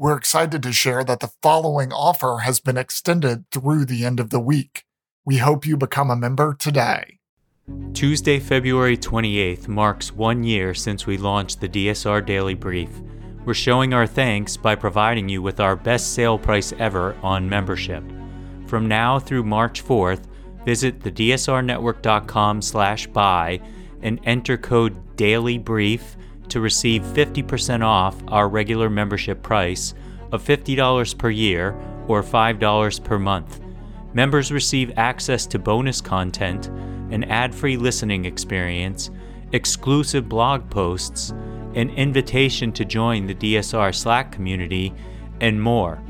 we're excited to share that the following offer has been extended through the end of the week. We hope you become a member today. Tuesday, February 28th marks one year since we launched the DSR Daily Brief. We're showing our thanks by providing you with our best sale price ever on membership. From now through March 4th, visit thedsrnetwork.com slash buy and enter code DAILYBRIEF to receive 50% off our regular membership price of $50 per year or $5 per month. Members receive access to bonus content, an ad free listening experience, exclusive blog posts, an invitation to join the DSR Slack community, and more.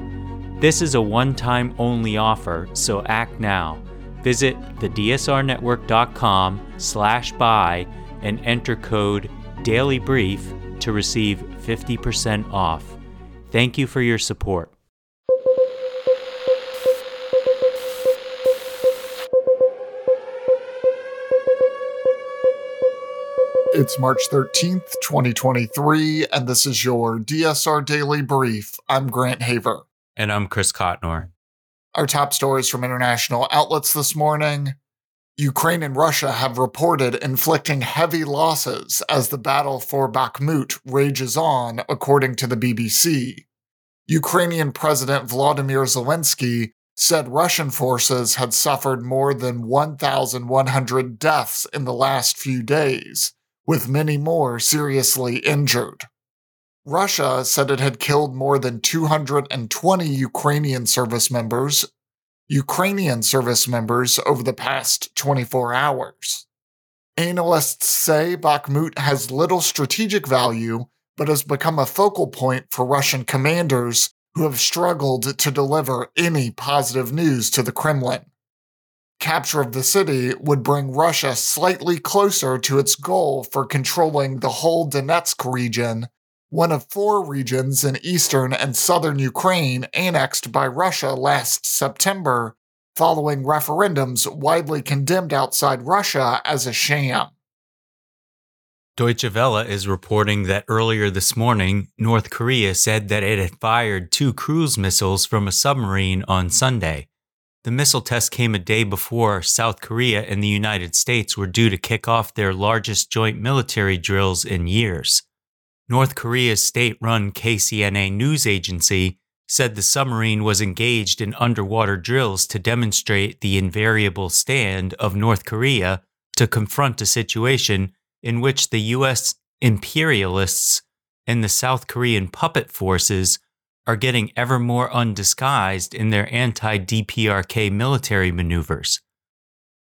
This is a one time only offer, so act now. Visit thedsrnetwork.com slash buy and enter code Daily Brief to receive 50% off. Thank you for your support. It's March 13th, 2023, and this is your DSR Daily Brief. I'm Grant Haver. And I'm Chris Cotnor. Our top stories from international outlets this morning. Ukraine and Russia have reported inflicting heavy losses as the battle for Bakhmut rages on, according to the BBC. Ukrainian President Vladimir Zelensky said Russian forces had suffered more than 1,100 deaths in the last few days, with many more seriously injured. Russia said it had killed more than 220 Ukrainian service members Ukrainian service members over the past 24 hours. Analysts say Bakhmut has little strategic value, but has become a focal point for Russian commanders who have struggled to deliver any positive news to the Kremlin. Capture of the city would bring Russia slightly closer to its goal for controlling the whole Donetsk region one of four regions in eastern and southern Ukraine annexed by Russia last September, following referendums widely condemned outside Russia as a sham. Deutsche Welle is reporting that earlier this morning, North Korea said that it had fired two cruise missiles from a submarine on Sunday. The missile test came a day before South Korea and the United States were due to kick off their largest joint military drills in years. North Korea's state run KCNA news agency said the submarine was engaged in underwater drills to demonstrate the invariable stand of North Korea to confront a situation in which the U.S. imperialists and the South Korean puppet forces are getting ever more undisguised in their anti DPRK military maneuvers.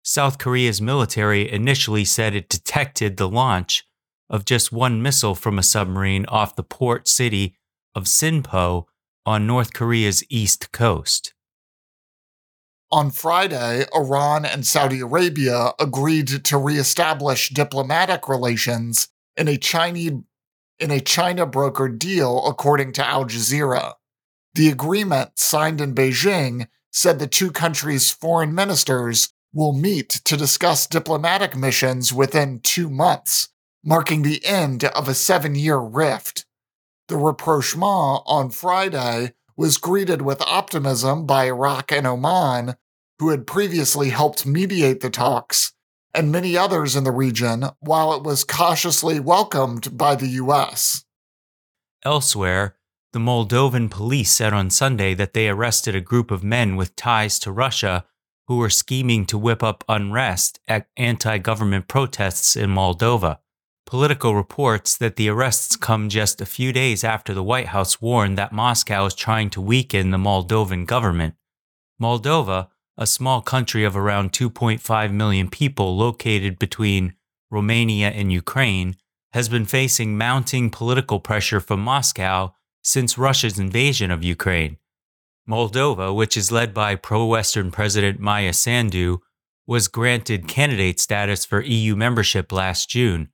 South Korea's military initially said it detected the launch of just one missile from a submarine off the port city of Sinpo on North Korea's east coast. On Friday, Iran and Saudi Arabia agreed to reestablish diplomatic relations in a Chinese in a China brokered deal, according to Al Jazeera. The agreement, signed in Beijing, said the two countries' foreign ministers will meet to discuss diplomatic missions within two months, marking the end of a seven year rift. The rapprochement on Friday was greeted with optimism by Iraq and Oman, who had previously helped mediate the talks, and many others in the region, while it was cautiously welcomed by the U.S. Elsewhere, the Moldovan police said on Sunday that they arrested a group of men with ties to Russia who were scheming to whip up unrest at anti government protests in Moldova. Politico reports that the arrests come just a few days after the White House warned that Moscow is trying to weaken the Moldovan government. Moldova, a small country of around 2.5 million people located between Romania and Ukraine, has been facing mounting political pressure from Moscow since Russia's invasion of Ukraine. Moldova, which is led by pro Western President Maia Sandu, was granted candidate status for EU membership last June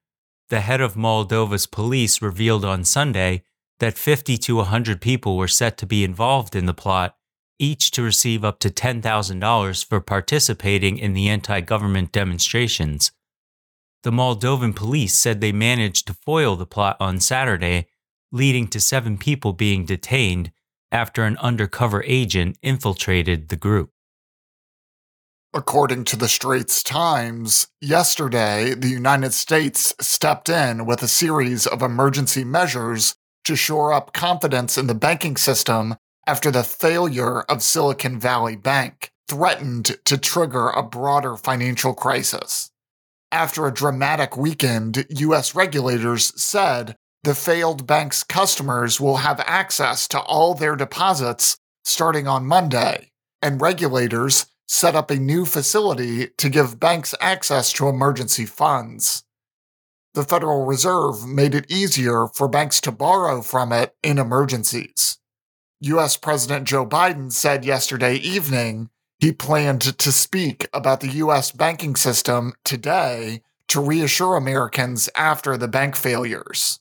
the head of Moldova's police revealed on Sunday that 50 to 100 people were set to be involved in the plot, each to receive up to $10,000 for participating in the anti government demonstrations. The Moldovan police said they managed to foil the plot on Saturday, leading to seven people being detained after an undercover agent infiltrated the group. According to the Straits Times, yesterday the United States stepped in with a series of emergency measures to shore up confidence in the banking system after the failure of Silicon Valley Bank threatened to trigger a broader financial crisis. After a dramatic weekend, U.S. regulators said the failed bank's customers will have access to all their deposits starting on Monday, and regulators set up a new facility to give banks access to emergency funds. The Federal Reserve made it easier for banks to borrow from it in emergencies. US President Joe Biden said yesterday evening he planned to speak about the US banking system today to reassure Americans after the bank failures.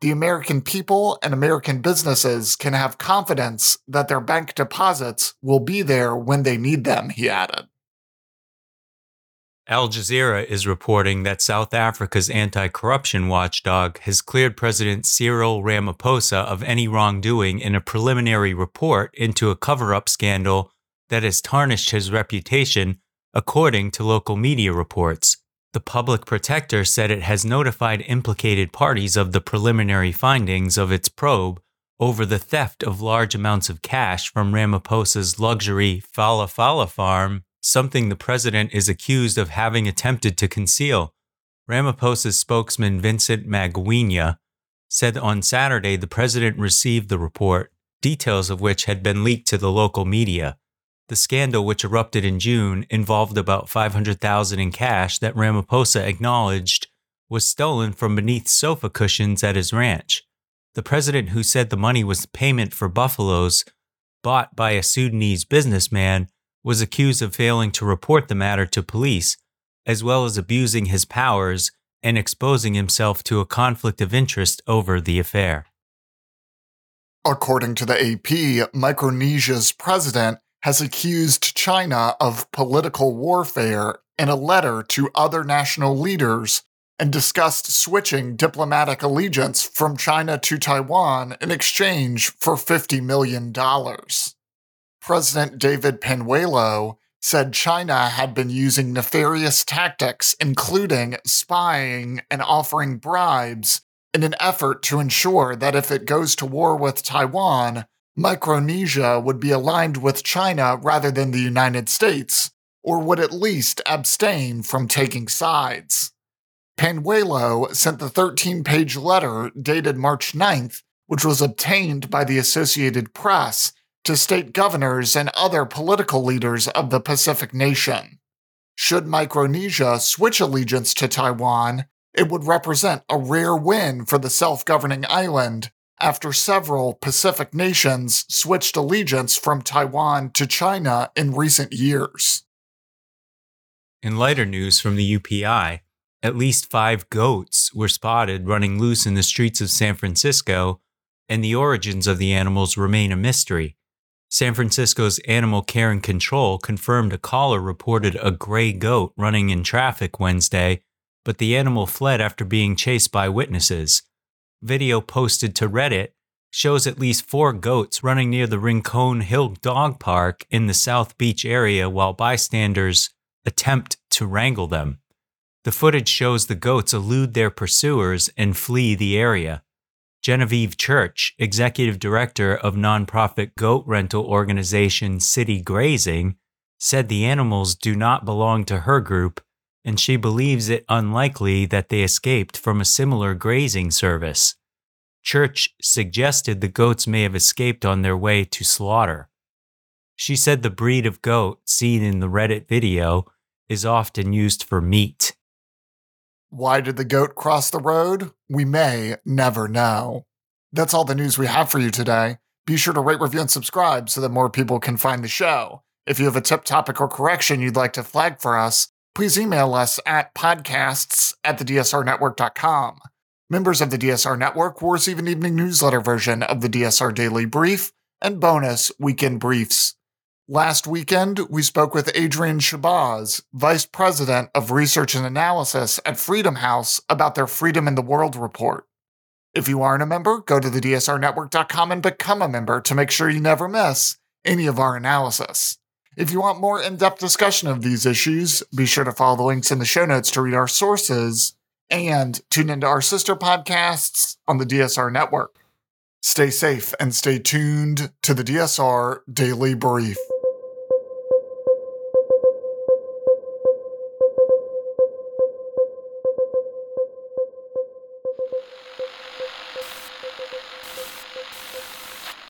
The American people and American businesses can have confidence that their bank deposits will be there when they need them, he added. Al Jazeera is reporting that South Africa's anti corruption watchdog has cleared President Cyril Ramaphosa of any wrongdoing in a preliminary report into a cover up scandal that has tarnished his reputation, according to local media reports. The public protector said it has notified implicated parties of the preliminary findings of its probe over the theft of large amounts of cash from Ramaphosa's luxury Phala Phala farm something the president is accused of having attempted to conceal. Ramaphosa's spokesman Vincent Magwenya said on Saturday the president received the report, details of which had been leaked to the local media. The scandal, which erupted in June, involved about 500,000 in cash that Ramaphosa acknowledged was stolen from beneath sofa cushions at his ranch. The president, who said the money was payment for buffaloes bought by a Sudanese businessman, was accused of failing to report the matter to police, as well as abusing his powers and exposing himself to a conflict of interest over the affair. According to the AP, Micronesia's president has accused China of political warfare in a letter to other national leaders and discussed switching diplomatic allegiance from China to Taiwan in exchange for $50 million. President David Panuelo said China had been using nefarious tactics, including spying and offering bribes, in an effort to ensure that if it goes to war with Taiwan, Micronesia would be aligned with China rather than the United States, or would at least abstain from taking sides. Panuelo sent the 13 page letter dated March 9th, which was obtained by the Associated Press to state governors and other political leaders of the Pacific nation. Should Micronesia switch allegiance to Taiwan, it would represent a rare win for the self governing island after several Pacific nations switched allegiance from Taiwan to China in recent years. In lighter news from the UPI, at least five goats were spotted running loose in the streets of San Francisco, and the origins of the animals remain a mystery. San Francisco's Animal Care and Control confirmed a caller reported a gray goat running in traffic Wednesday, but the animal fled after being chased by witnesses. Video posted to Reddit shows at least four goats running near the Rincon Hill Dog Park in the South Beach area while bystanders attempt to wrangle them. The footage shows the goats elude their pursuers and flee the area. Genevieve Church, executive director of nonprofit goat rental organization City Grazing, said the animals do not belong to her group, and she believes it unlikely that they escaped from a similar grazing service. Church suggested the goats may have escaped on their way to slaughter. She said the breed of goat seen in the Reddit video is often used for meat. Why did the goat cross the road? We may never know. That's all the news we have for you today. Be sure to rate, review, and subscribe so that more people can find the show. If you have a tip, topic, or correction you'd like to flag for us, please email us at podcasts at thedsrnetwork.com. Members of the DSR Network will receive an evening newsletter version of the DSR Daily Brief and bonus weekend briefs. Last weekend, we spoke with Adrian Shahbaz, Vice President of Research and Analysis at Freedom House, about their Freedom in the World report. If you aren't a member, go to the DSRnetwork.com and become a member to make sure you never miss any of our analysis. If you want more in depth discussion of these issues, be sure to follow the links in the show notes to read our sources and tune into our sister podcasts on the DSR network. Stay safe and stay tuned to the DSR Daily Brief.